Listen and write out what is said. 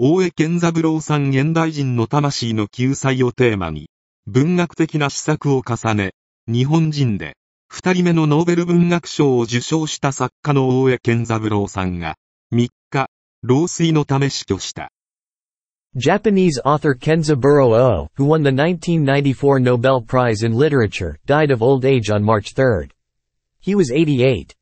大江健三郎さん現代人の魂の救済をテーマに、文学的な施策を重ね、日本人で、二人目のノーベル文学賞を受賞した作家の大江健三郎さんが、3日、老衰のため死去した。Japanese author Kenzaburo O, who won the 1994 Nobel Prize in Literature, died of old age on March 3. He was 88.